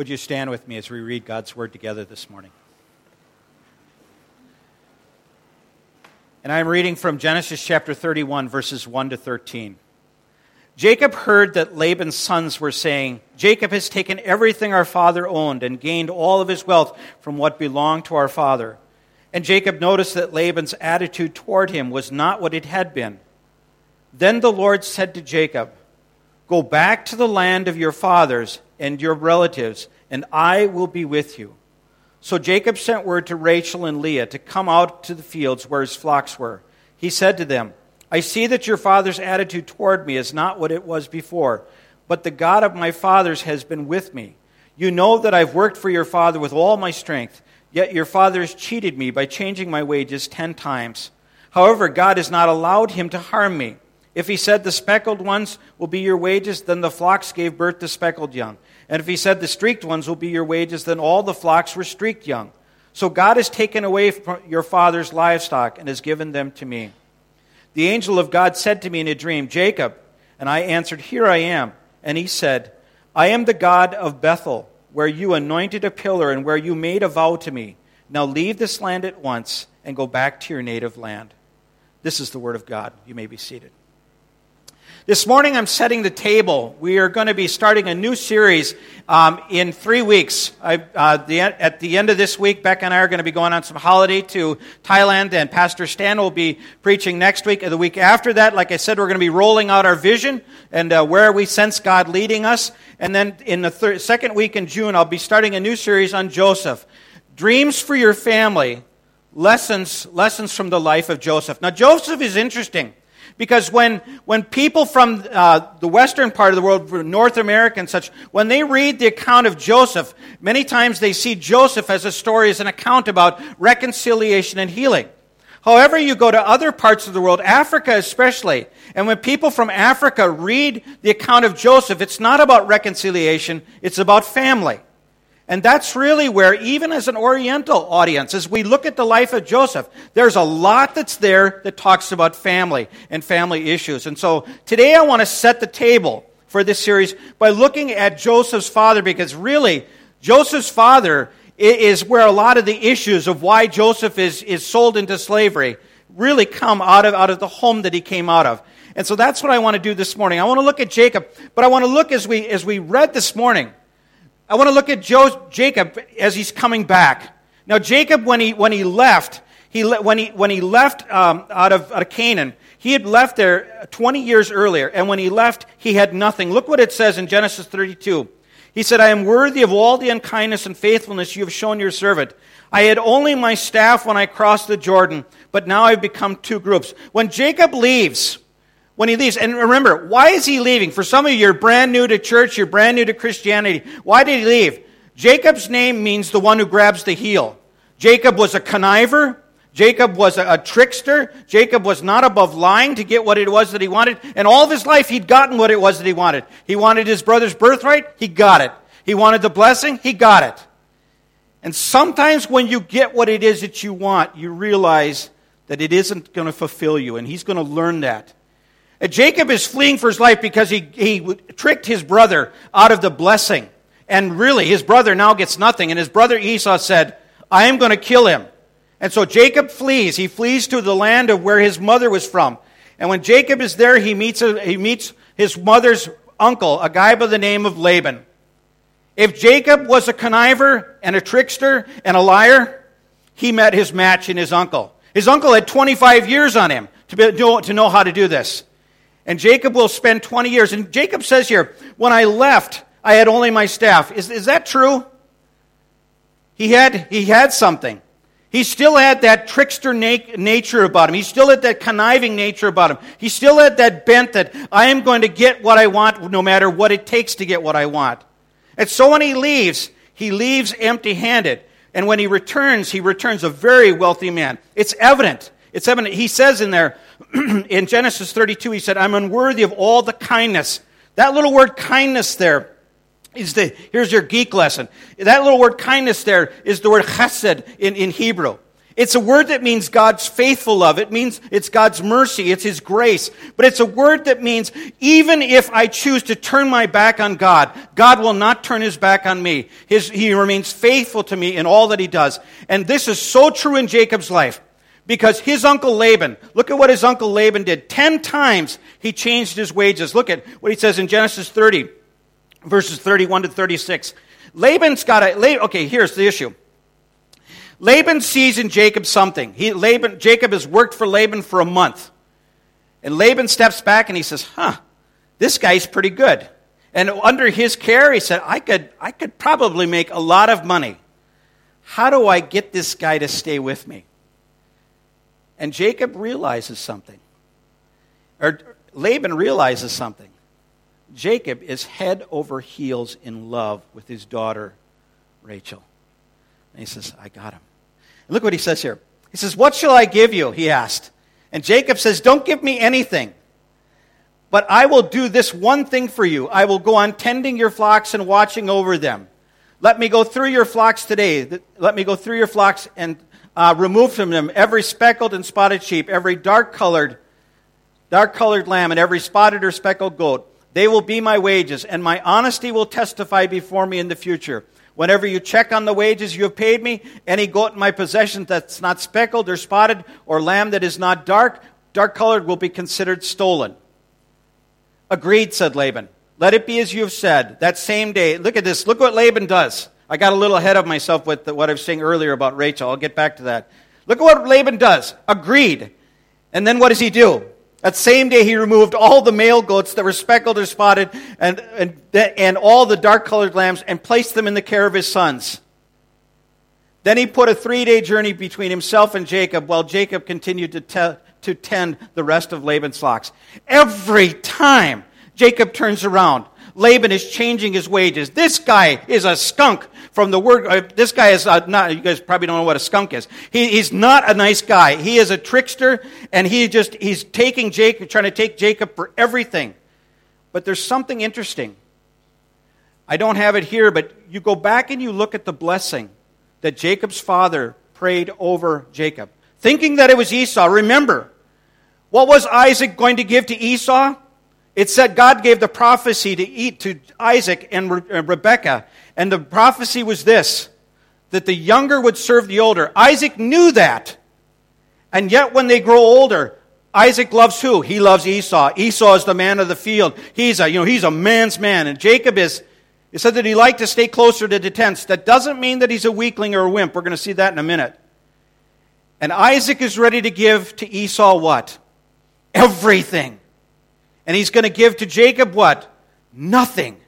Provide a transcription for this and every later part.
Would you stand with me as we read God's word together this morning? And I'm reading from Genesis chapter 31, verses 1 to 13. Jacob heard that Laban's sons were saying, Jacob has taken everything our father owned and gained all of his wealth from what belonged to our father. And Jacob noticed that Laban's attitude toward him was not what it had been. Then the Lord said to Jacob, Go back to the land of your fathers and your relatives, and I will be with you. So Jacob sent word to Rachel and Leah to come out to the fields where his flocks were. He said to them, I see that your father's attitude toward me is not what it was before, but the God of my fathers has been with me. You know that I've worked for your father with all my strength, yet your father has cheated me by changing my wages ten times. However, God has not allowed him to harm me. If he said, The speckled ones will be your wages, then the flocks gave birth to speckled young. And if he said, The streaked ones will be your wages, then all the flocks were streaked young. So God has taken away your father's livestock and has given them to me. The angel of God said to me in a dream, Jacob. And I answered, Here I am. And he said, I am the God of Bethel, where you anointed a pillar and where you made a vow to me. Now leave this land at once and go back to your native land. This is the word of God. You may be seated. This morning I'm setting the table. We are going to be starting a new series um, in three weeks. I, uh, the, at the end of this week, Beck and I are going to be going on some holiday to Thailand, and Pastor Stan will be preaching next week. And the week after that, like I said, we're going to be rolling out our vision and uh, where we sense God leading us. And then in the third, second week in June, I'll be starting a new series on Joseph. Dreams for your family, lessons, lessons from the life of Joseph. Now, Joseph is interesting. Because when, when people from uh, the western part of the world, North America and such, when they read the account of Joseph, many times they see Joseph as a story, as an account about reconciliation and healing. However, you go to other parts of the world, Africa especially, and when people from Africa read the account of Joseph, it's not about reconciliation, it's about family. And that's really where, even as an Oriental audience, as we look at the life of Joseph, there's a lot that's there that talks about family and family issues. And so today I want to set the table for this series by looking at Joseph's father, because really, Joseph's father is where a lot of the issues of why Joseph is, is sold into slavery really come out of, out of the home that he came out of. And so that's what I want to do this morning. I want to look at Jacob, but I want to look as we, as we read this morning I want to look at Jacob as he's coming back. Now, Jacob, when he, when he left, he, when, he, when he left um, out, of, out of Canaan, he had left there 20 years earlier, and when he left, he had nothing. Look what it says in Genesis 32. He said, I am worthy of all the unkindness and faithfulness you have shown your servant. I had only my staff when I crossed the Jordan, but now I've become two groups. When Jacob leaves, when he leaves. And remember, why is he leaving? For some of you, you're brand new to church, you're brand new to Christianity. Why did he leave? Jacob's name means the one who grabs the heel. Jacob was a conniver. Jacob was a, a, trickster. Jacob was not above lying to get what it was that he wanted. And all of his life, he'd gotten what it was that he wanted. He wanted his brother's birthright. He got it. He wanted the blessing. He got it. And sometimes when you get what it is that you want, you realize that it isn't going to fulfill you. And he's going to learn that. Jacob is fleeing for his life because he, he tricked his brother out of the blessing. And really, his brother now gets nothing. And his brother Esau said, I am going to kill him. And so Jacob flees. He flees to the land of where his mother was from. And when Jacob is there, he meets, he meets his mother's uncle, a guy by the name of Laban. If Jacob was a conniver and a trickster and a liar, he met his match in his uncle. His uncle had 25 years on him to, be, to know how to do this. And Jacob will spend 20 years. And Jacob says here, when I left, I had only my staff. Is, is that true? He had, he had something. He still had that trickster na- nature about him. He still had that conniving nature about him. He still had that bent that I am going to get what I want no matter what it takes to get what I want. And so when he leaves, he leaves empty handed. And when he returns, he returns a very wealthy man. It's evident. It's evident. He says in there, in Genesis 32, he said, I'm unworthy of all the kindness. That little word kindness there is the, here's your geek lesson. That little word kindness there is the word chesed in, in Hebrew. It's a word that means God's faithful love. It means it's God's mercy. It's His grace. But it's a word that means even if I choose to turn my back on God, God will not turn His back on me. His, he remains faithful to me in all that He does. And this is so true in Jacob's life because his uncle Laban, look at what his uncle Laban did. Ten times he changed his wages. Look at what he says in Genesis 30, verses 31 to 36. Laban's got a, okay, here's the issue. Laban sees in Jacob something. He, Laban, Jacob has worked for Laban for a month. And Laban steps back and he says, huh, this guy's pretty good. And under his care, he said, I could, I could probably make a lot of money. How do I get this guy to stay with me? And Jacob realizes something. Or Laban realizes something. Jacob is head over heels in love with his daughter, Rachel. And he says, I got him. And look what he says here. He says, What shall I give you? He asked. And Jacob says, Don't give me anything. But I will do this one thing for you. I will go on tending your flocks and watching over them. Let me go through your flocks today. Let me go through your flocks and uh, remove from them every speckled and spotted sheep, every dark colored, dark colored lamb, and every spotted or speckled goat. They will be my wages, and my honesty will testify before me in the future. Whenever you check on the wages you have paid me, any goat in my possession that's not speckled or spotted, or lamb that is not dark, dark colored, will be considered stolen. Agreed, said Laban. Let it be as you have said. That same day, look at this. Look what Laban does. I got a little ahead of myself with what I was saying earlier about Rachel. I'll get back to that. Look at what Laban does. Agreed. And then what does he do? That same day, he removed all the male goats that were speckled or spotted and, and, and all the dark colored lambs and placed them in the care of his sons. Then he put a three day journey between himself and Jacob while Jacob continued to, te- to tend the rest of Laban's flocks. Every time Jacob turns around, Laban is changing his wages. This guy is a skunk from the word, uh, this guy is uh, not, you guys probably don't know what a skunk is. He, he's not a nice guy. He is a trickster, and he just, he's taking Jacob, trying to take Jacob for everything. But there's something interesting. I don't have it here, but you go back and you look at the blessing that Jacob's father prayed over Jacob, thinking that it was Esau. Remember, what was Isaac going to give to Esau? It said God gave the prophecy to eat to Isaac and Re- Rebekah and the prophecy was this that the younger would serve the older. Isaac knew that. And yet, when they grow older, Isaac loves who? He loves Esau. Esau is the man of the field. He's a, you know, he's a man's man. And Jacob is, it said that he liked to stay closer to the tents. That doesn't mean that he's a weakling or a wimp. We're going to see that in a minute. And Isaac is ready to give to Esau what? Everything. And he's going to give to Jacob what? Nothing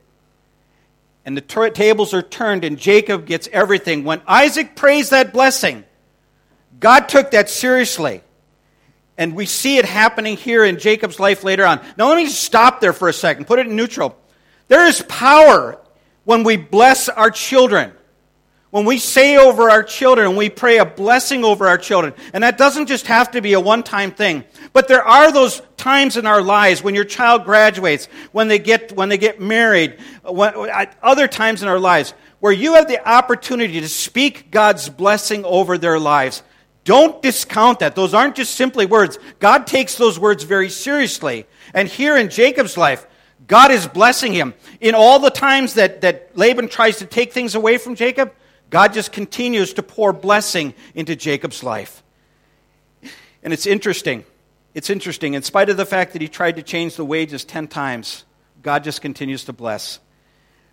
and the tables are turned and Jacob gets everything. When Isaac prays that blessing, God took that seriously. And we see it happening here in Jacob's life later on. Now, let me stop there for a second, put it in neutral. There is power when we bless our children when we say over our children, we pray a blessing over our children. And that doesn't just have to be a one time thing. But there are those times in our lives when your child graduates, when they get, when they get married, when, other times in our lives where you have the opportunity to speak God's blessing over their lives. Don't discount that. Those aren't just simply words. God takes those words very seriously. And here in Jacob's life, God is blessing him. In all the times that, that Laban tries to take things away from Jacob, God just continues to pour blessing into Jacob's life. And it's interesting. It's interesting. In spite of the fact that he tried to change the wages 10 times, God just continues to bless.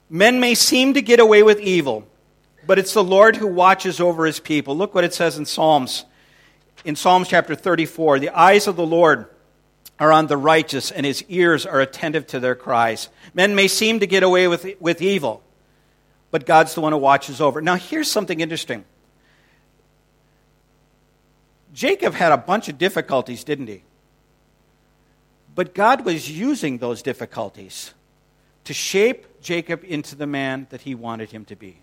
Men may seem to get away with evil, but it's the Lord who watches over his people. Look what it says in Psalms. In Psalms chapter 34, the eyes of the Lord are on the righteous, and his ears are attentive to their cries. Men may seem to get away with, with evil, but God's the one who watches over. Now, here's something interesting. Jacob had a bunch of difficulties, didn't he? But God was using those difficulties to shape Jacob into the man that he wanted him to be.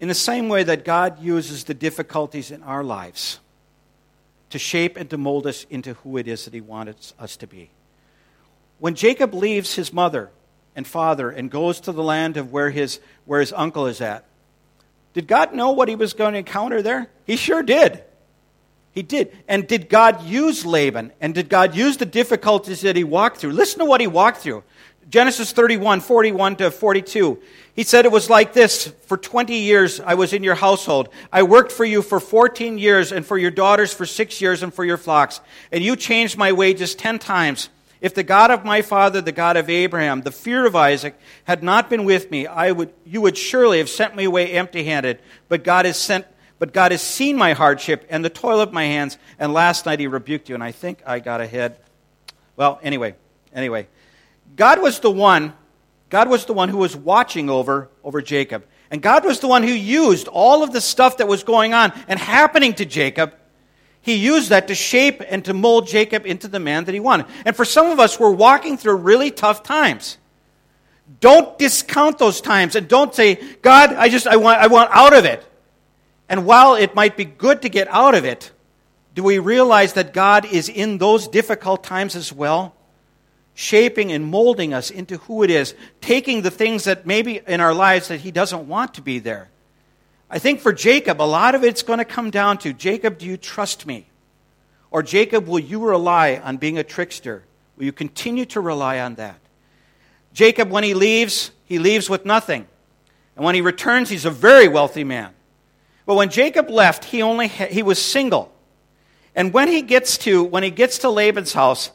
In the same way that God uses the difficulties in our lives to shape and to mold us into who it is that he wants us to be. When Jacob leaves his mother and father and goes to the land of where his, where his uncle is at. Did God know what he was going to encounter there? He sure did. He did. And did God use Laban? And did God use the difficulties that he walked through? Listen to what he walked through. Genesis 31, 41 to 42. He said it was like this For 20 years I was in your household. I worked for you for 14 years, and for your daughters for six years, and for your flocks. And you changed my wages 10 times. If the God of my father, the God of Abraham, the fear of Isaac, had not been with me, I would, you would surely have sent me away empty handed. But God has sent. But God has seen my hardship and the toil of my hands, and last night he rebuked you. And I think I got ahead. Well, anyway, anyway. God was the one, God was the one who was watching over, over Jacob. And God was the one who used all of the stuff that was going on and happening to Jacob. He used that to shape and to mold Jacob into the man that he wanted. And for some of us, we're walking through really tough times. Don't discount those times and don't say, God, I just, I want, I want out of it. And while it might be good to get out of it, do we realize that God is in those difficult times as well? shaping and molding us into who it is, taking the things that maybe in our lives that he doesn't want to be there. I think for Jacob, a lot of it's going to come down to Jacob, do you trust me? Or Jacob, will you rely on being a trickster? Will you continue to rely on that? Jacob, when he leaves, he leaves with nothing. And when he returns, he's a very wealthy man. But when Jacob left, he only he was single. And when he gets to when he gets to Laban's house,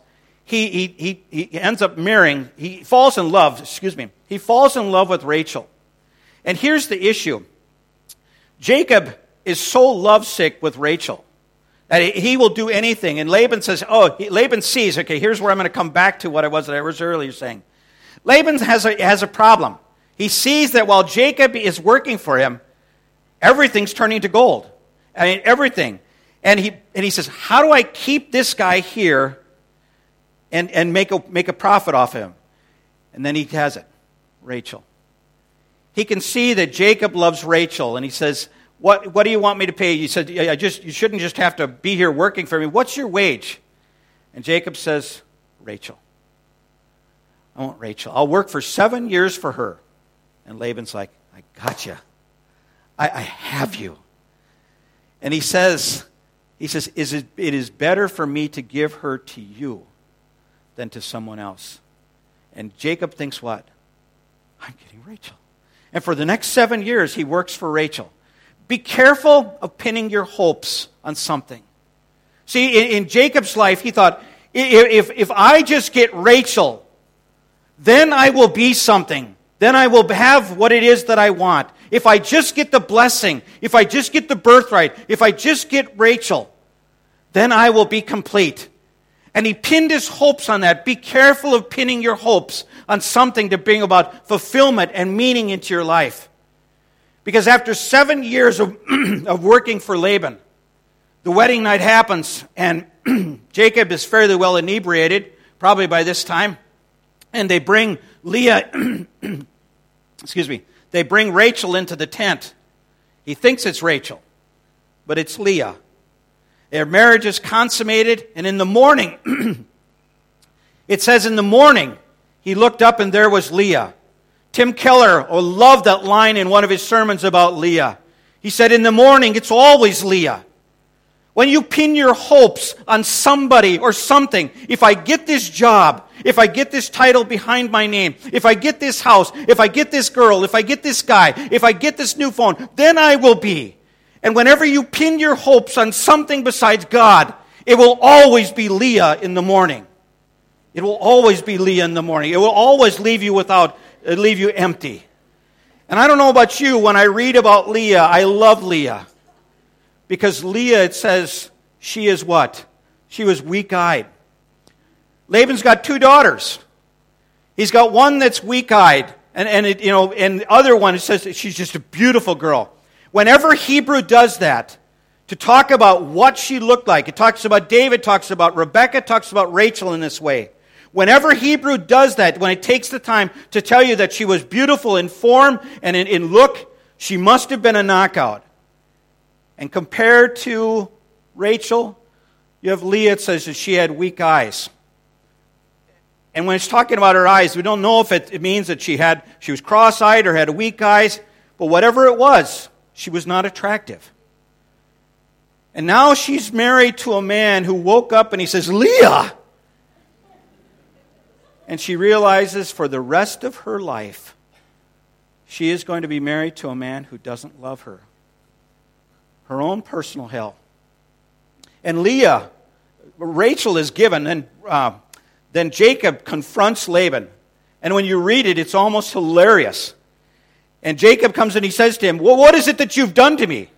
he, he, he, he ends up marrying, he falls in love, excuse me, he falls in love with Rachel. And here's the issue Jacob is so lovesick with Rachel that he will do anything. And Laban says, Oh, Laban sees, okay, here's where I'm going to come back to what I was that I was earlier saying. Laban has a, has a problem. He sees that while Jacob is working for him, everything's turning to gold. I mean, everything. And he, and he says, How do I keep this guy here and, and make, a, make a profit off him. And then he has it Rachel. He can see that Jacob loves Rachel, and he says, what, what do you want me to pay? You said, I just, you shouldn't just have to be here working for me. What's your wage? And Jacob says, Rachel. I want Rachel. I'll work for seven years for her. And Laban's like, I got you. I, I have you. And he says, he says, is it, it is better for me to give her to you than to someone else. And Jacob thinks what? I'm getting Rachel. And for the next seven years, he works for Rachel. Be careful of pinning your hopes on something. See, in, in Jacob's life, he thought, if, if I just get Rachel, then I will be something. Then I will have what it is that I want. If I just get the blessing, if I just get the birthright, if I just get Rachel, then I will be complete. And he pinned his hopes on that. Be careful of pinning your hopes on something to bring about fulfillment and meaning into your life. Because after seven years of, of working for Laban, the wedding night happens, and Jacob is fairly well inebriated, probably by this time. And they bring Leah, excuse me, they bring Rachel into the tent. He thinks it's Rachel, but it's Leah. Their marriage is consummated, and in the morning, it says, in the morning, he looked up and there was Leah. Tim Keller oh, loved that line in one of his sermons about Leah. He said, In the morning, it's always Leah. When you pin your hopes on somebody or something, if I get this job, if I get this title behind my name, if I get this house, if I get this girl, if I get this guy, if I get this new phone, then I will be. And whenever you pin your hopes on something besides God, it will always be Leah in the morning. It will always be Leah in the morning. It will always leave you without, uh, leave you empty. And I don't know about you, when I read about Leah, I love Leah. Because Leah, it says, she is what? She was weak eyed. Laban's got two daughters. He's got one that's weak eyed, and, and you know, and the other one, it says she's just a beautiful girl. Whenever Hebrew does that, to talk about what she looked like, it talks about David, talks about Rebecca, talks about Rachel in this way. Whenever Hebrew does that, when it takes the time to tell you that she was beautiful in form and in, in look, she must have been a knockout. And compared to Rachel, you have Leah, it says that she had weak eyes. And when it's talking about her eyes, we don't know if it, it means that she had she was cross-eyed or had weak eyes, but whatever it was, She was not attractive. And now she's married to a man who woke up and he says, Leah! And she realizes for the rest of her life, she is going to be married to a man who doesn't love her. Her own personal hell. And Leah, Rachel is given, and uh, then Jacob confronts Laban. And when you read it, it's almost hilarious. And Jacob comes and he says to him, Well, what is it that you've done to me?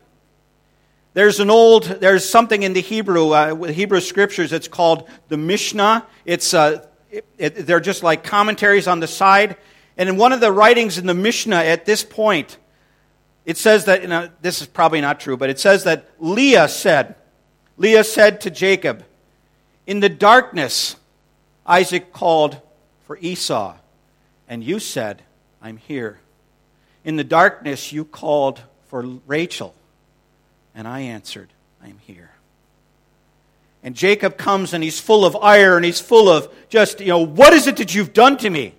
There's an old, there's something in the Hebrew, uh, Hebrew scriptures, it's called the Mishnah. It's, uh, it, it, they're just like commentaries on the side. And in one of the writings in the Mishnah at this point, it says that, you know, this is probably not true, but it says that Leah said, Leah said to Jacob, In the darkness, Isaac called for Esau, and you said, I'm here. In the darkness, you called for Rachel, and I answered, I'm here. And Jacob comes and he's full of ire and he's full of just, you know, what is it that you've done to me?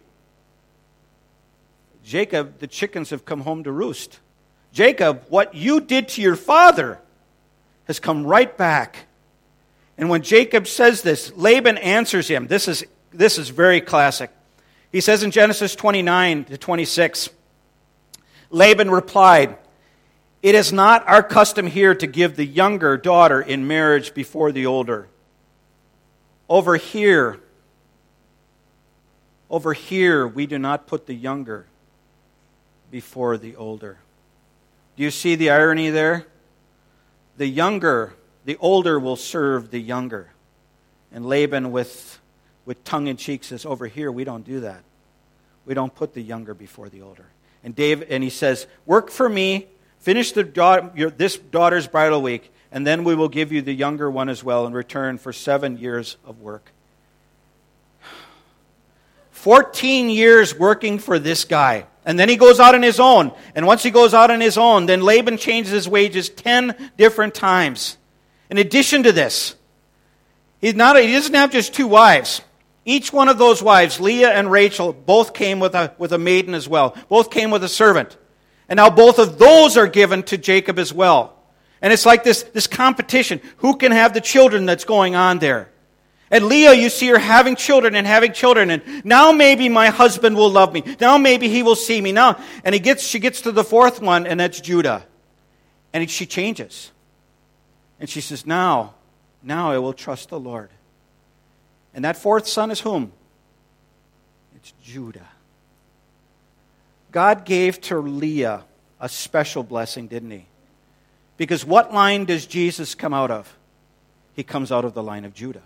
Jacob, the chickens have come home to roost. Jacob, what you did to your father has come right back. And when Jacob says this, Laban answers him. This is, this is very classic. He says in Genesis 29 to 26, Laban replied, It is not our custom here to give the younger daughter in marriage before the older. Over here, over here, we do not put the younger before the older. Do you see the irony there? The younger, the older will serve the younger. And Laban, with, with tongue in cheek, says, Over here, we don't do that. We don't put the younger before the older. And Dave, and he says, "Work for me, finish the your, this daughter's bridal week, and then we will give you the younger one as well in return for seven years of work." Fourteen years working for this guy. And then he goes out on his own. And once he goes out on his own, then Laban changes his wages 10 different times. In addition to this, he's not, he doesn't have just two wives. Each one of those wives, Leah and Rachel, both came with a, with a maiden as well. Both came with a servant. And now both of those are given to Jacob as well. And it's like this, this competition. Who can have the children that's going on there? And Leah, you see her having children and having children, and now maybe my husband will love me. Now maybe he will see me. Now, and he gets, she gets to the fourth one, and that's Judah. And she changes. And she says, Now, now I will trust the Lord. And that fourth son is whom? It's Judah. God gave to Leah a special blessing, didn't he? Because what line does Jesus come out of? He comes out of the line of Judah.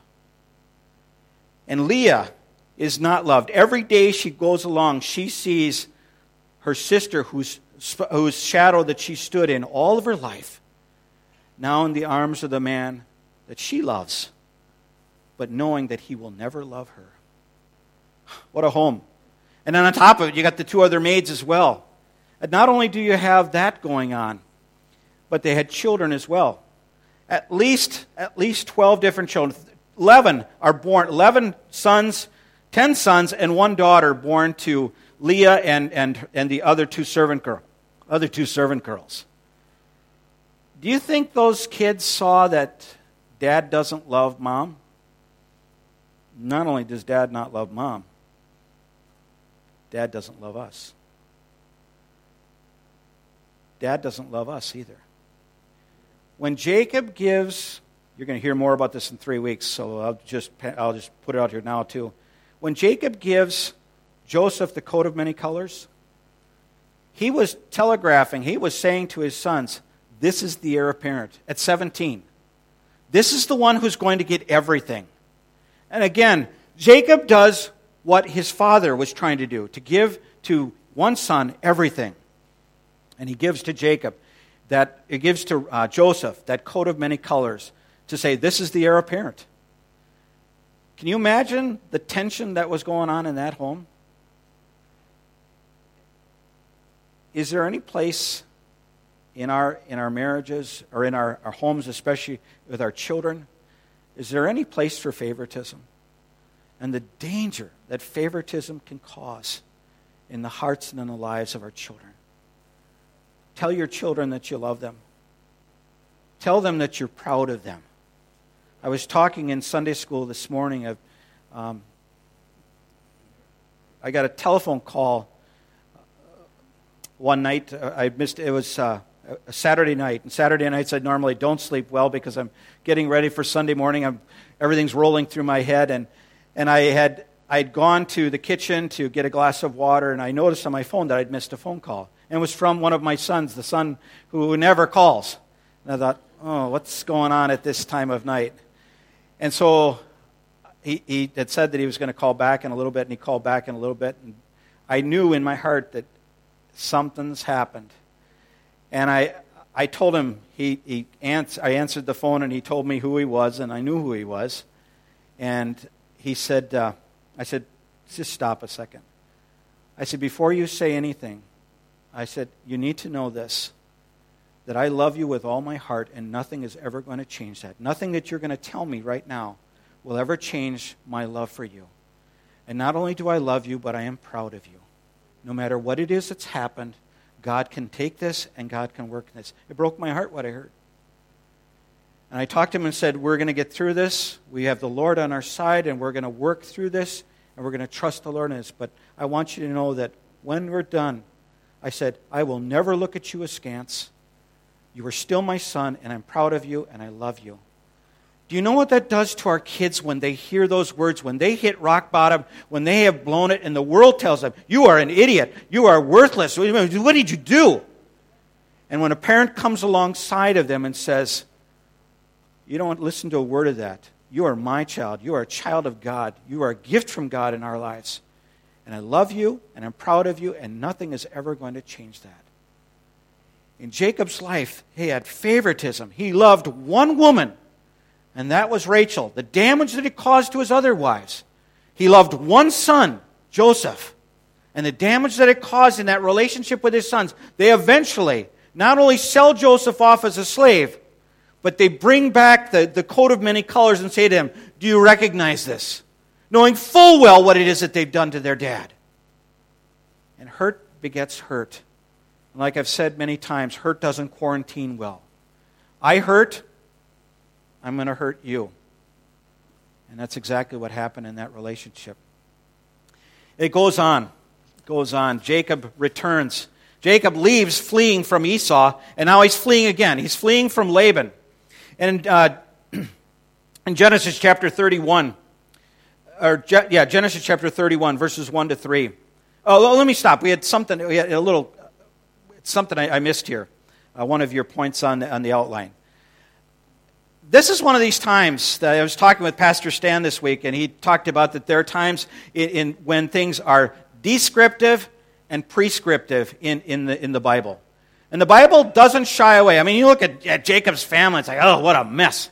And Leah is not loved. Every day she goes along, she sees her sister, whose, whose shadow that she stood in all of her life, now in the arms of the man that she loves but knowing that he will never love her. What a home. And then on top of it, you got the two other maids as well. And not only do you have that going on, but they had children as well. At least, at least 12 different children. 11 are born, 11 sons, 10 sons, and one daughter born to Leah and, and, and the other two servant girl, other two servant girls. Do you think those kids saw that dad doesn't love mom? Not only does dad not love mom, dad doesn't love us. Dad doesn't love us either. When Jacob gives, you're going to hear more about this in three weeks, so I'll just, I'll just put it out here now too. When Jacob gives Joseph the coat of many colors, he was telegraphing, he was saying to his sons, This is the heir apparent at 17. This is the one who's going to get everything. And again, Jacob does what his father was trying to do to give to one son everything. And he gives to Jacob that, he gives to uh, Joseph that coat of many colors to say, This is the heir apparent. Can you imagine the tension that was going on in that home? Is there any place in our, in our marriages or in our, our homes, especially with our children, is there any place for favoritism? And the danger that favoritism can cause in the hearts and in the lives of our children. Tell your children that you love them. Tell them that you're proud of them. I was talking in Sunday school this morning. Of, um, I got a telephone call one night. Uh, I missed it was uh, a Saturday night. And Saturday nights I normally don't sleep well because I'm getting ready for Sunday morning. I'm, everything's rolling through my head, and and I had I'd gone to the kitchen to get a glass of water, and I noticed on my phone that I'd missed a phone call. And it was from one of my sons, the son who never calls. And I thought, oh, what's going on at this time of night? And so he, he had said that he was going to call back in a little bit, and he called back in a little bit. And I knew in my heart that something's happened. And I, I told him, he, he ans- I answered the phone, and he told me who he was, and I knew who he was. And he said, uh, I said, just stop a second. I said, before you say anything, I said, you need to know this that I love you with all my heart, and nothing is ever going to change that. Nothing that you're going to tell me right now will ever change my love for you. And not only do I love you, but I am proud of you. No matter what it is that's happened, God can take this and God can work this. It broke my heart what I heard. And I talked to him and said, We're going to get through this. We have the Lord on our side, and we're going to work through this, and we're going to trust the Lord in this. But I want you to know that when we're done, I said, I will never look at you askance. You are still my son, and I'm proud of you, and I love you. Do you know what that does to our kids when they hear those words, when they hit rock bottom, when they have blown it, and the world tells them, You are an idiot, you are worthless, what did you do? And when a parent comes alongside of them and says, You don't listen to a word of that. You are my child. You are a child of God. You are a gift from God in our lives. And I love you, and I'm proud of you, and nothing is ever going to change that. In Jacob's life, he had favoritism. He loved one woman, and that was Rachel. The damage that it caused to his other wives. He loved one son, Joseph, and the damage that it caused in that relationship with his sons. They eventually not only sell Joseph off as a slave, but they bring back the, the coat of many colors and say to him, Do you recognize this? knowing full well what it is that they've done to their dad. And hurt begets hurt. And like I've said many times, hurt doesn't quarantine well. I hurt, I'm going to hurt you. And that's exactly what happened in that relationship. It goes on. It goes on. Jacob returns. Jacob leaves fleeing from Esau, and now he's fleeing again. He's fleeing from Laban. And uh, in Genesis chapter 31, or yeah, Genesis chapter 31, verses 1 to 3. Oh, let me stop. We had something, we had a little, something I, I missed here. Uh, one of your points on the, on the outline. This is one of these times that I was talking with Pastor Stan this week, and he talked about that there are times in, in when things are descriptive and prescriptive in, in, the, in the Bible. And the Bible doesn't shy away. I mean, you look at, at Jacob's family, it's like, oh, what a mess.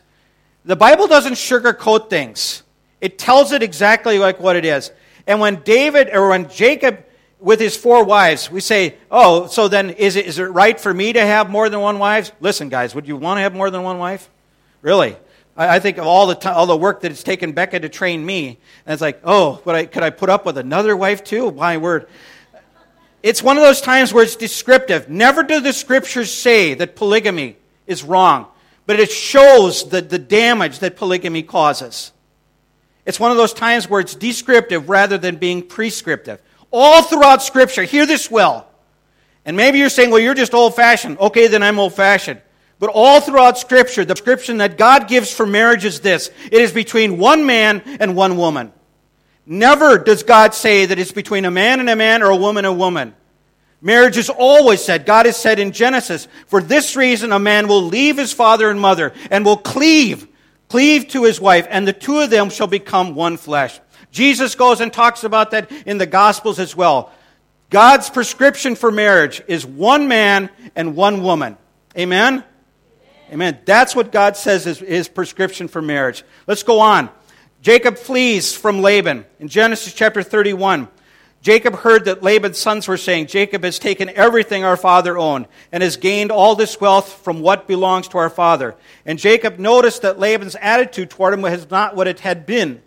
The Bible doesn't sugarcoat things. It tells it exactly like what it is. And when David or when Jacob with his four wives, we say, oh, so then is it, is it right for me to have more than one wife? Listen, guys, would you want to have more than one wife? Really? I, I think of all the, t- all the work that it's taken Becca to train me. And it's like, oh, I, could I put up with another wife too? My word. It's one of those times where it's descriptive. Never do the scriptures say that polygamy is wrong, but it shows the, the damage that polygamy causes. It's one of those times where it's descriptive rather than being prescriptive. All throughout Scripture, hear this well. And maybe you're saying, well, you're just old fashioned. Okay, then I'm old fashioned. But all throughout Scripture, the description that God gives for marriage is this it is between one man and one woman. Never does God say that it's between a man and a man or a woman and a woman. Marriage is always said, God has said in Genesis, for this reason a man will leave his father and mother and will cleave cleave to his wife, and the two of them shall become one flesh. Jesus goes and talks about that in the Gospels as well. God's prescription for marriage is one man and one woman. Amen? Amen. That's what God says is his prescription for marriage. Let's go on. Jacob flees from Laban in Genesis chapter 31. Jacob heard that Laban's sons were saying, Jacob has taken everything our father owned and has gained all this wealth from what belongs to our father. And Jacob noticed that Laban's attitude toward him was not what it had been.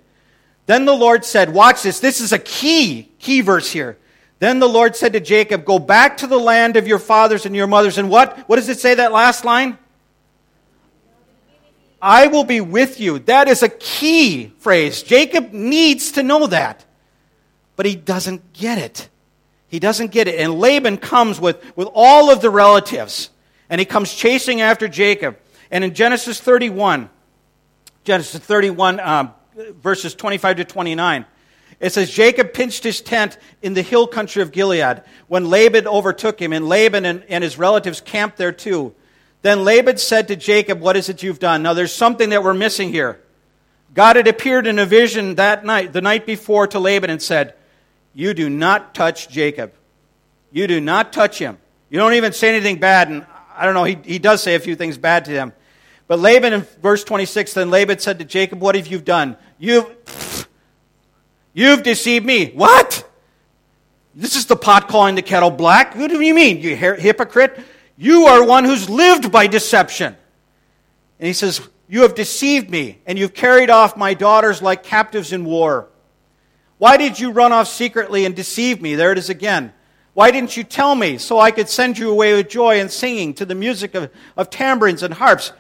Then the Lord said, Watch this. This is a key, key verse here. Then the Lord said to Jacob, Go back to the land of your fathers and your mothers. And what? What does it say, that last line? I will be with you. That is a key phrase. Jacob needs to know that. But he doesn't get it. He doesn't get it. And Laban comes with, with all of the relatives. And he comes chasing after Jacob. And in Genesis 31, Genesis 31, um, verses 25 to 29, it says, Jacob pinched his tent in the hill country of Gilead when Laban overtook him, and Laban and, and his relatives camped there too. Then Laban said to Jacob, What is it you've done? Now there's something that we're missing here. God had appeared in a vision that night, the night before, to Laban and said, You do not touch Jacob. You do not touch him. You don't even say anything bad. And I don't know, he, he does say a few things bad to him. But Laban in verse 26, then Laban said to Jacob, What have you done? You've, you've deceived me. What? This is the pot calling the kettle black. What do you mean, you hypocrite? You are one who's lived by deception. And he says, You have deceived me, and you've carried off my daughters like captives in war. Why did you run off secretly and deceive me? There it is again. Why didn't you tell me so I could send you away with joy and singing to the music of, of tambourines and harps?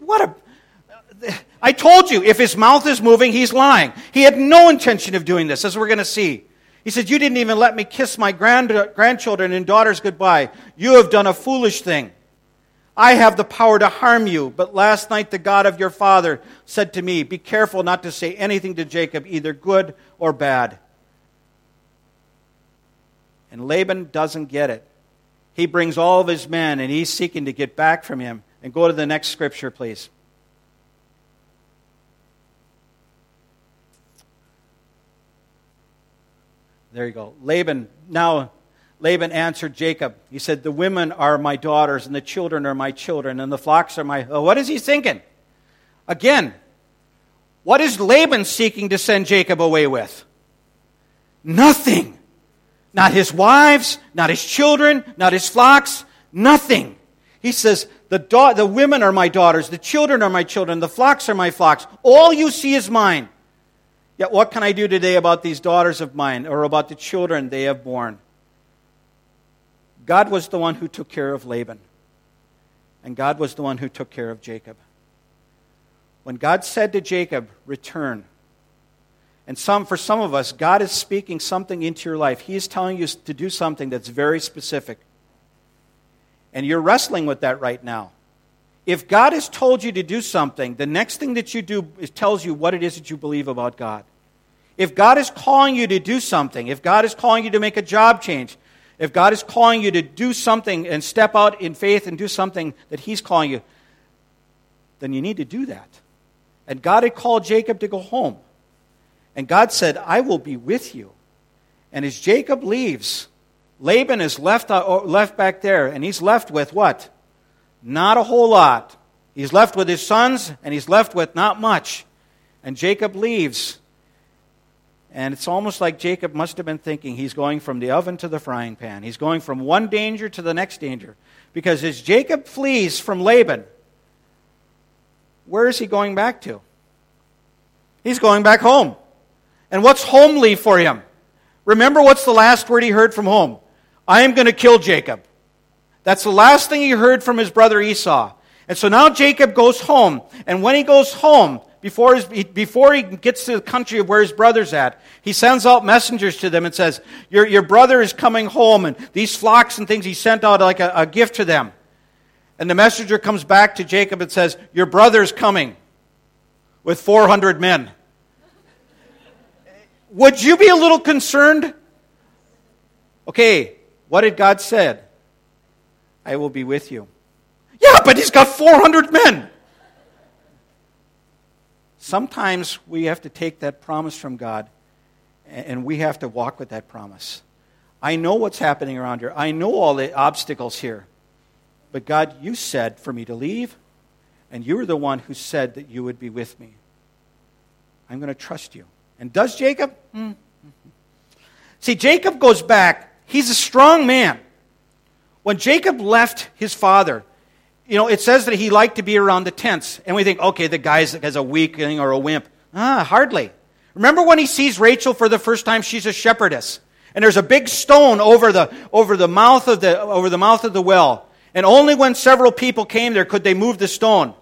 What a. I told you, if his mouth is moving, he's lying. He had no intention of doing this, as we're going to see. He said, You didn't even let me kiss my grand, grandchildren and daughters goodbye. You have done a foolish thing. I have the power to harm you. But last night the God of your father said to me, Be careful not to say anything to Jacob, either good or bad. And Laban doesn't get it. He brings all of his men and he's seeking to get back from him. And go to the next scripture, please. There you go. Laban, now Laban answered Jacob. He said, The women are my daughters, and the children are my children, and the flocks are my. Oh, what is he thinking? Again, what is Laban seeking to send Jacob away with? Nothing. Not his wives, not his children, not his flocks, nothing. He says, the, da- the women are my daughters, the children are my children, the flocks are my flocks. All you see is mine. Yet what can I do today about these daughters of mine or about the children they have borne? God was the one who took care of Laban, and God was the one who took care of Jacob. When God said to Jacob, Return, and some, for some of us, God is speaking something into your life. He is telling you to do something that's very specific. And you're wrestling with that right now. If God has told you to do something, the next thing that you do tells you what it is that you believe about God. If God is calling you to do something, if God is calling you to make a job change, if God is calling you to do something and step out in faith and do something that He's calling you, then you need to do that. And God had called Jacob to go home. And God said, I will be with you. And as Jacob leaves, Laban is left, uh, left back there, and he's left with what? Not a whole lot. He's left with his sons, and he's left with not much. And Jacob leaves. And it's almost like Jacob must have been thinking he's going from the oven to the frying pan. He's going from one danger to the next danger. Because as Jacob flees from Laban, where is he going back to? He's going back home. And what's homely for him? Remember what's the last word he heard from home? I am going to kill Jacob. That's the last thing he heard from his brother Esau. And so now Jacob goes home. And when he goes home, before, his, before he gets to the country of where his brother's at, he sends out messengers to them and says, Your, your brother is coming home. And these flocks and things, he sent out like a, a gift to them. And the messenger comes back to Jacob and says, Your brother's coming with 400 men. Would you be a little concerned? Okay, what did God said? I will be with you. Yeah, but he's got 400 men. Sometimes we have to take that promise from God and we have to walk with that promise. I know what's happening around here. I know all the obstacles here. But God, you said for me to leave, and you were the one who said that you would be with me. I'm going to trust you. And does Jacob? Mm-hmm. See, Jacob goes back. He's a strong man. When Jacob left his father, you know, it says that he liked to be around the tents. And we think, okay, the guy's has a weakling or a wimp. Ah, hardly. Remember when he sees Rachel for the first time? She's a shepherdess. And there's a big stone over the, over the, mouth, of the, over the mouth of the well. And only when several people came there could they move the stone.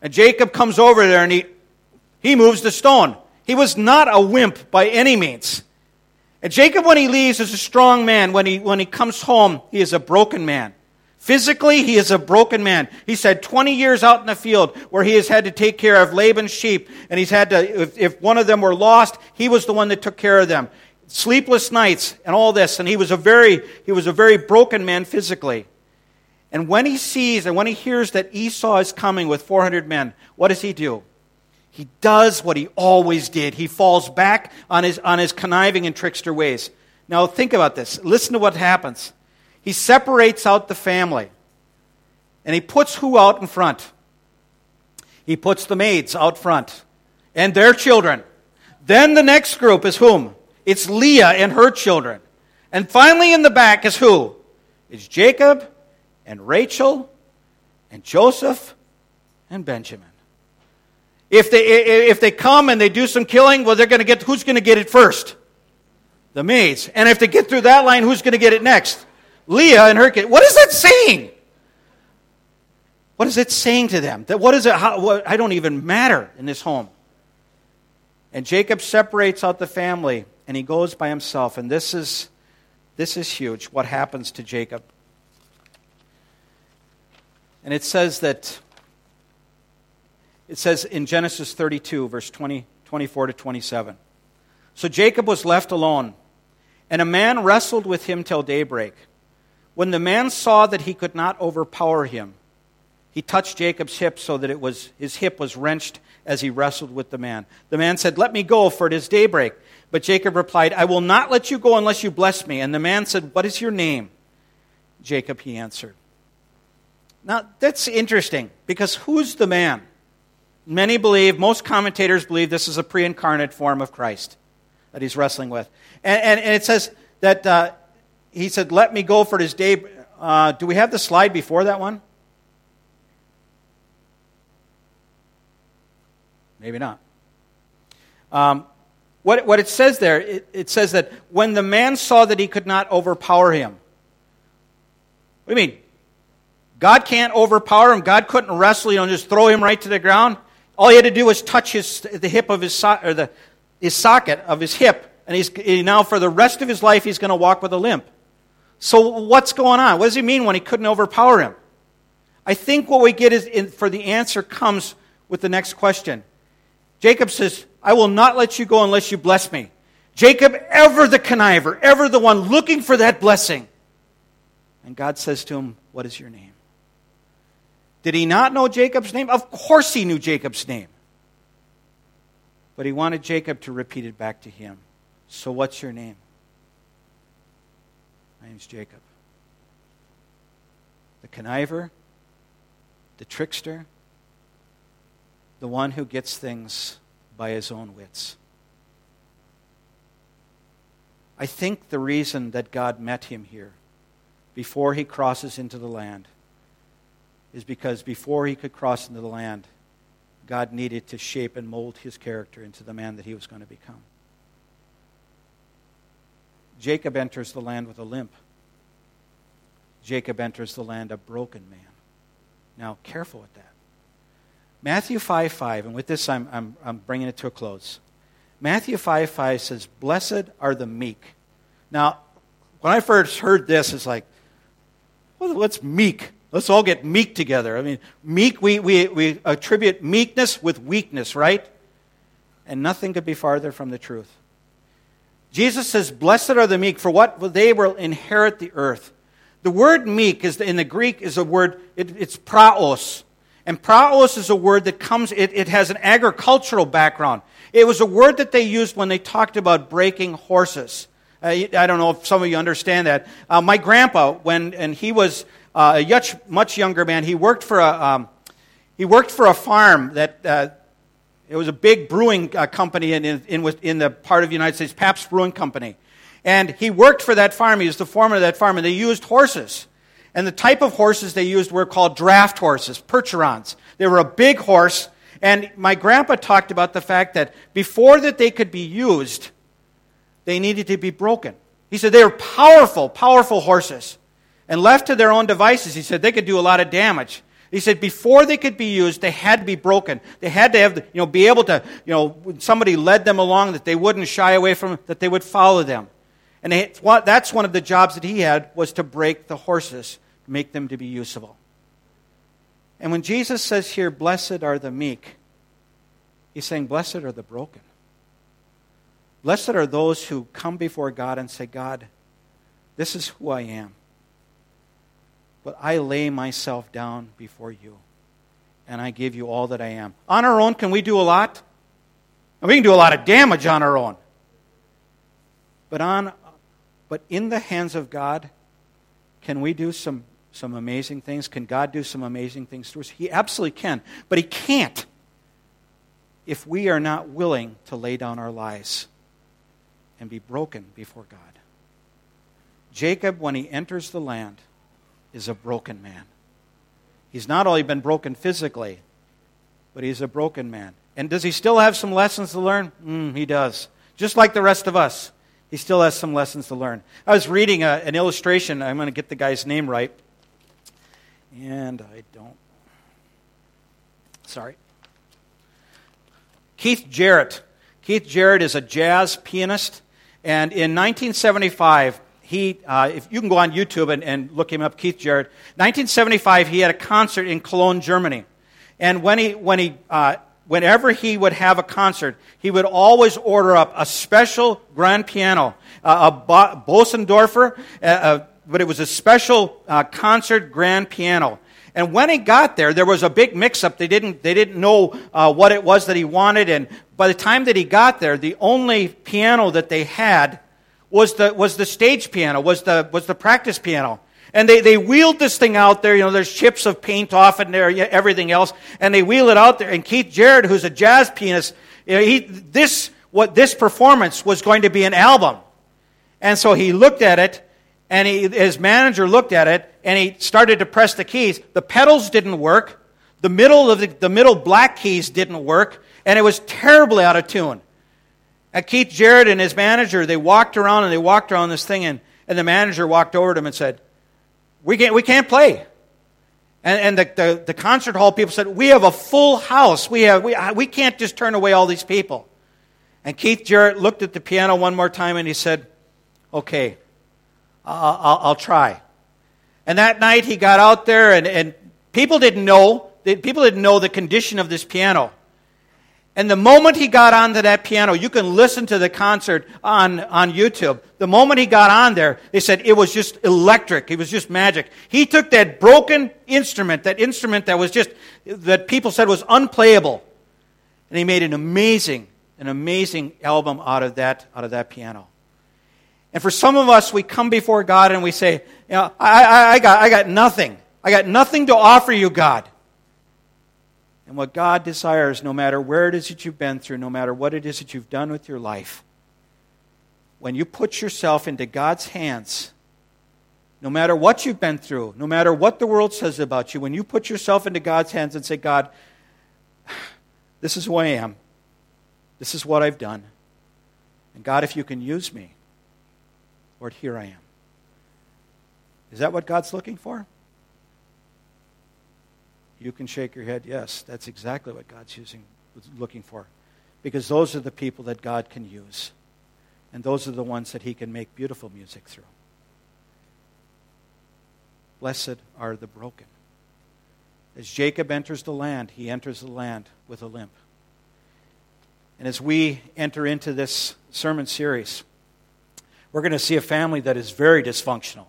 And Jacob comes over there and he, he moves the stone. He was not a wimp by any means. And Jacob, when he leaves, is a strong man. When he, when he comes home, he is a broken man. Physically, he is a broken man. He's had 20 years out in the field where he has had to take care of Laban's sheep, and he's had to, if, if one of them were lost, he was the one that took care of them. Sleepless nights and all this, and he was a very, he was a very broken man physically. And when he sees and when he hears that Esau is coming with 400 men, what does he do? He does what he always did. He falls back on his, on his conniving and trickster ways. Now, think about this. Listen to what happens. He separates out the family, and he puts who out in front? He puts the maids out front and their children. Then the next group is whom? It's Leah and her children. And finally, in the back is who? It's Jacob and Rachel and Joseph and Benjamin. If they, if they come and they do some killing, well, they're going to get, who's going to get it first? The maids. And if they get through that line, who's going to get it next? Leah and her kid. What is that saying? What is it saying to them? That what is it? How, what, I don't even matter in this home. And Jacob separates out the family and he goes by himself. And this is, this is huge. What happens to Jacob? And it says that, it says in Genesis 32, verse 20, 24 to 27. So Jacob was left alone, and a man wrestled with him till daybreak. When the man saw that he could not overpower him, he touched Jacob's hip so that it was, his hip was wrenched as he wrestled with the man. The man said, Let me go, for it is daybreak. But Jacob replied, I will not let you go unless you bless me. And the man said, What is your name? Jacob, he answered. Now, that's interesting because who's the man? Many believe, most commentators believe this is a pre incarnate form of Christ that he's wrestling with. And, and, and it says that uh, he said, Let me go for this day. Uh, do we have the slide before that one? Maybe not. Um, what, what it says there, it, it says that when the man saw that he could not overpower him. What do you mean? God can't overpower him. God couldn't wrestle, you know, just throw him right to the ground. All he had to do was touch his, the hip of his, so, or the, his socket of his hip, and he's he, now for the rest of his life he's going to walk with a limp. So what's going on? What does he mean when he couldn't overpower him? I think what we get is in, for the answer comes with the next question. Jacob says, "I will not let you go unless you bless me." Jacob, ever the conniver, ever the one looking for that blessing. And God says to him, "What is your name?" Did he not know Jacob's name? Of course he knew Jacob's name. But he wanted Jacob to repeat it back to him. So, what's your name? Name's Jacob. The conniver, the trickster, the one who gets things by his own wits. I think the reason that God met him here before he crosses into the land is because before he could cross into the land, God needed to shape and mold his character into the man that he was going to become. Jacob enters the land with a limp. Jacob enters the land a broken man. Now, careful with that. Matthew 5 5, and with this I'm, I'm, I'm bringing it to a close. Matthew 5 5 says, Blessed are the meek. Now, when I first heard this, it's like, what's meek? Let's all get meek together. I mean, meek, we, we, we attribute meekness with weakness, right? And nothing could be farther from the truth. Jesus says, Blessed are the meek, for what? They will inherit the earth. The word meek is in the Greek is a word, it, it's praos. And praos is a word that comes, it, it has an agricultural background. It was a word that they used when they talked about breaking horses. Uh, I don't know if some of you understand that. Uh, my grandpa, when and he was uh, a much, much younger man. He worked for a, um, he worked for a farm that uh, it was a big brewing uh, company in, in, in, the part of the United States, Pabst Brewing Company. And he worked for that farm. He was the foreman of that farm, and they used horses. And the type of horses they used were called draft horses, percherons. They were a big horse. And my grandpa talked about the fact that before that they could be used, they needed to be broken. He said they were powerful, powerful horses. And left to their own devices, he said they could do a lot of damage. He said before they could be used, they had to be broken. They had to have, you know, be able to, you know, when somebody led them along, that they wouldn't shy away from, that they would follow them. And they, that's one of the jobs that he had was to break the horses, make them to be usable. And when Jesus says here, "Blessed are the meek," he's saying, "Blessed are the broken." Blessed are those who come before God and say, God, this is who I am. But I lay myself down before you, and I give you all that I am. On our own, can we do a lot? we can do a lot of damage on our own. But, on, but in the hands of God, can we do some, some amazing things? Can God do some amazing things to us? He absolutely can. But He can't if we are not willing to lay down our lives and be broken before God. Jacob, when he enters the land, is a broken man. He's not only been broken physically, but he's a broken man. And does he still have some lessons to learn? Mm, he does. Just like the rest of us, he still has some lessons to learn. I was reading a, an illustration. I'm going to get the guy's name right. And I don't. Sorry. Keith Jarrett. Keith Jarrett is a jazz pianist and in 1975, he, uh, if you can go on YouTube and, and look him up, Keith Jarrett. 1975, he had a concert in Cologne, Germany. And when he, when he, uh, whenever he would have a concert, he would always order up a special grand piano, uh, a Bo- Bosendorfer, uh, uh, but it was a special uh, concert grand piano. And when he got there, there was a big mix up. They didn't, they didn't know uh, what it was that he wanted. And by the time that he got there, the only piano that they had was the, was the stage piano, was the, was the practice piano. And they, they wheeled this thing out there. You know, there's chips of paint off and there, everything else. And they wheel it out there. And Keith Jarrett, who's a jazz pianist, you know, he, this, what, this performance was going to be an album. And so he looked at it and he, his manager looked at it and he started to press the keys. The pedals didn't work. The middle of the, the middle black keys didn't work, and it was terribly out of tune. And Keith Jarrett and his manager, they walked around and they walked around this thing, and, and the manager walked over to him and said, We can't, we can't play. And, and the, the, the concert hall people said, We have a full house. We, have, we, we can't just turn away all these people. And Keith Jarrett looked at the piano one more time and he said, Okay, I'll, I'll, try. And that night he got out there, and, and people didn't know. People didn't know the condition of this piano. And the moment he got onto that piano, you can listen to the concert on, on YouTube. The moment he got on there, they said it was just electric. It was just magic. He took that broken instrument, that instrument that was just, that people said was unplayable, and he made an amazing, an amazing album out of that, out of that piano. And for some of us, we come before God and we say, you know, I, I, I, got, I got nothing. I got nothing to offer you, God. And what God desires, no matter where it is that you've been through, no matter what it is that you've done with your life, when you put yourself into God's hands, no matter what you've been through, no matter what the world says about you, when you put yourself into God's hands and say, God, this is who I am, this is what I've done, and God, if you can use me, Lord, here I am. Is that what God's looking for? You can shake your head, yes, that's exactly what God's using, looking for. Because those are the people that God can use. And those are the ones that He can make beautiful music through. Blessed are the broken. As Jacob enters the land, he enters the land with a limp. And as we enter into this sermon series, we're going to see a family that is very dysfunctional,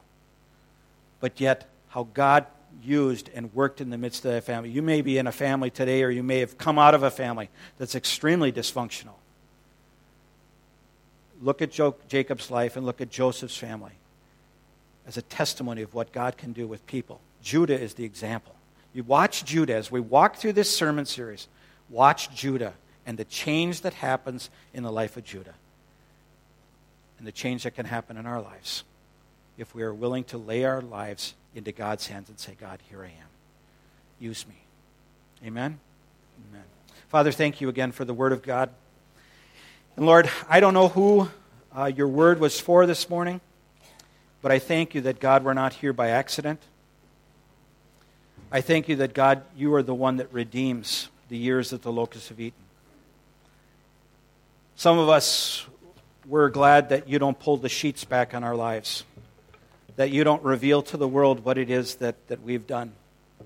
but yet how God used and worked in the midst of that family. You may be in a family today, or you may have come out of a family that's extremely dysfunctional. Look at Jacob's life and look at Joseph's family as a testimony of what God can do with people. Judah is the example. You watch Judah as we walk through this sermon series. Watch Judah and the change that happens in the life of Judah and the change that can happen in our lives if we are willing to lay our lives into God's hands and say, God, here I am. Use me. Amen? Amen. Father, thank you again for the Word of God. And Lord, I don't know who uh, your Word was for this morning. But I thank you that, God, we're not here by accident. I thank you that, God, you are the one that redeems the years that the locusts have eaten. Some of us, we're glad that you don't pull the sheets back on our lives, that you don't reveal to the world what it is that, that we've done.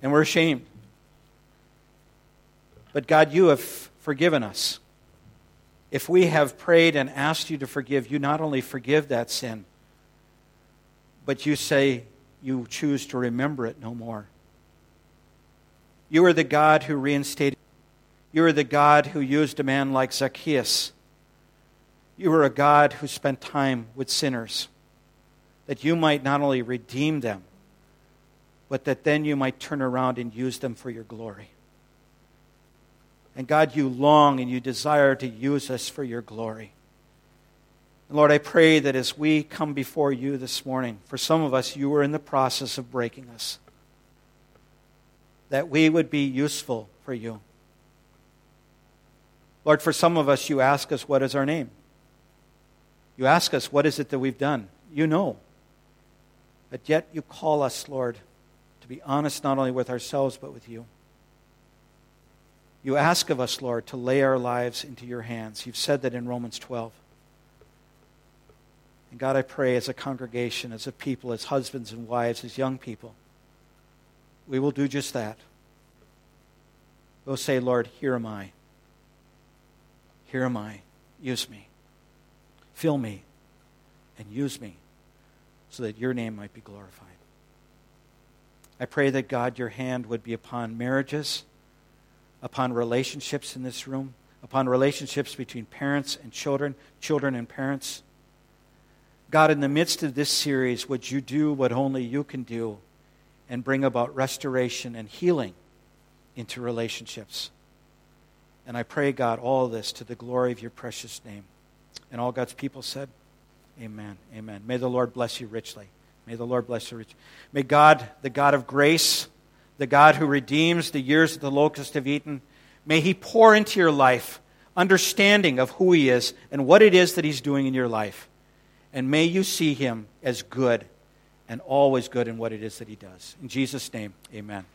And we're ashamed. But God, you have forgiven us. If we have prayed and asked you to forgive, you not only forgive that sin, but you say you choose to remember it no more. You are the God who reinstated. You are the God who used a man like Zacchaeus. You are a God who spent time with sinners, that you might not only redeem them, but that then you might turn around and use them for your glory. And God, you long and you desire to use us for your glory. And Lord, I pray that as we come before you this morning, for some of us, you are in the process of breaking us, that we would be useful for you. Lord, for some of us, you ask us, What is our name? You ask us, What is it that we've done? You know. But yet you call us, Lord, to be honest not only with ourselves, but with you. You ask of us, Lord, to lay our lives into your hands. You've said that in Romans 12. And God, I pray as a congregation, as a people, as husbands and wives, as young people, we will do just that. We'll say, Lord, here am I. Here am I. Use me. Fill me and use me so that your name might be glorified. I pray that, God, your hand would be upon marriages, upon relationships in this room, upon relationships between parents and children, children and parents God, in the midst of this series, would you do what only you can do and bring about restoration and healing into relationships? And I pray, God, all this to the glory of your precious name. And all God's people said, Amen. Amen. May the Lord bless you richly. May the Lord bless you richly. May God, the God of grace, the God who redeems the years that the locusts have eaten, may He pour into your life understanding of who He is and what it is that He's doing in your life. And may you see him as good and always good in what it is that he does. In Jesus' name, amen.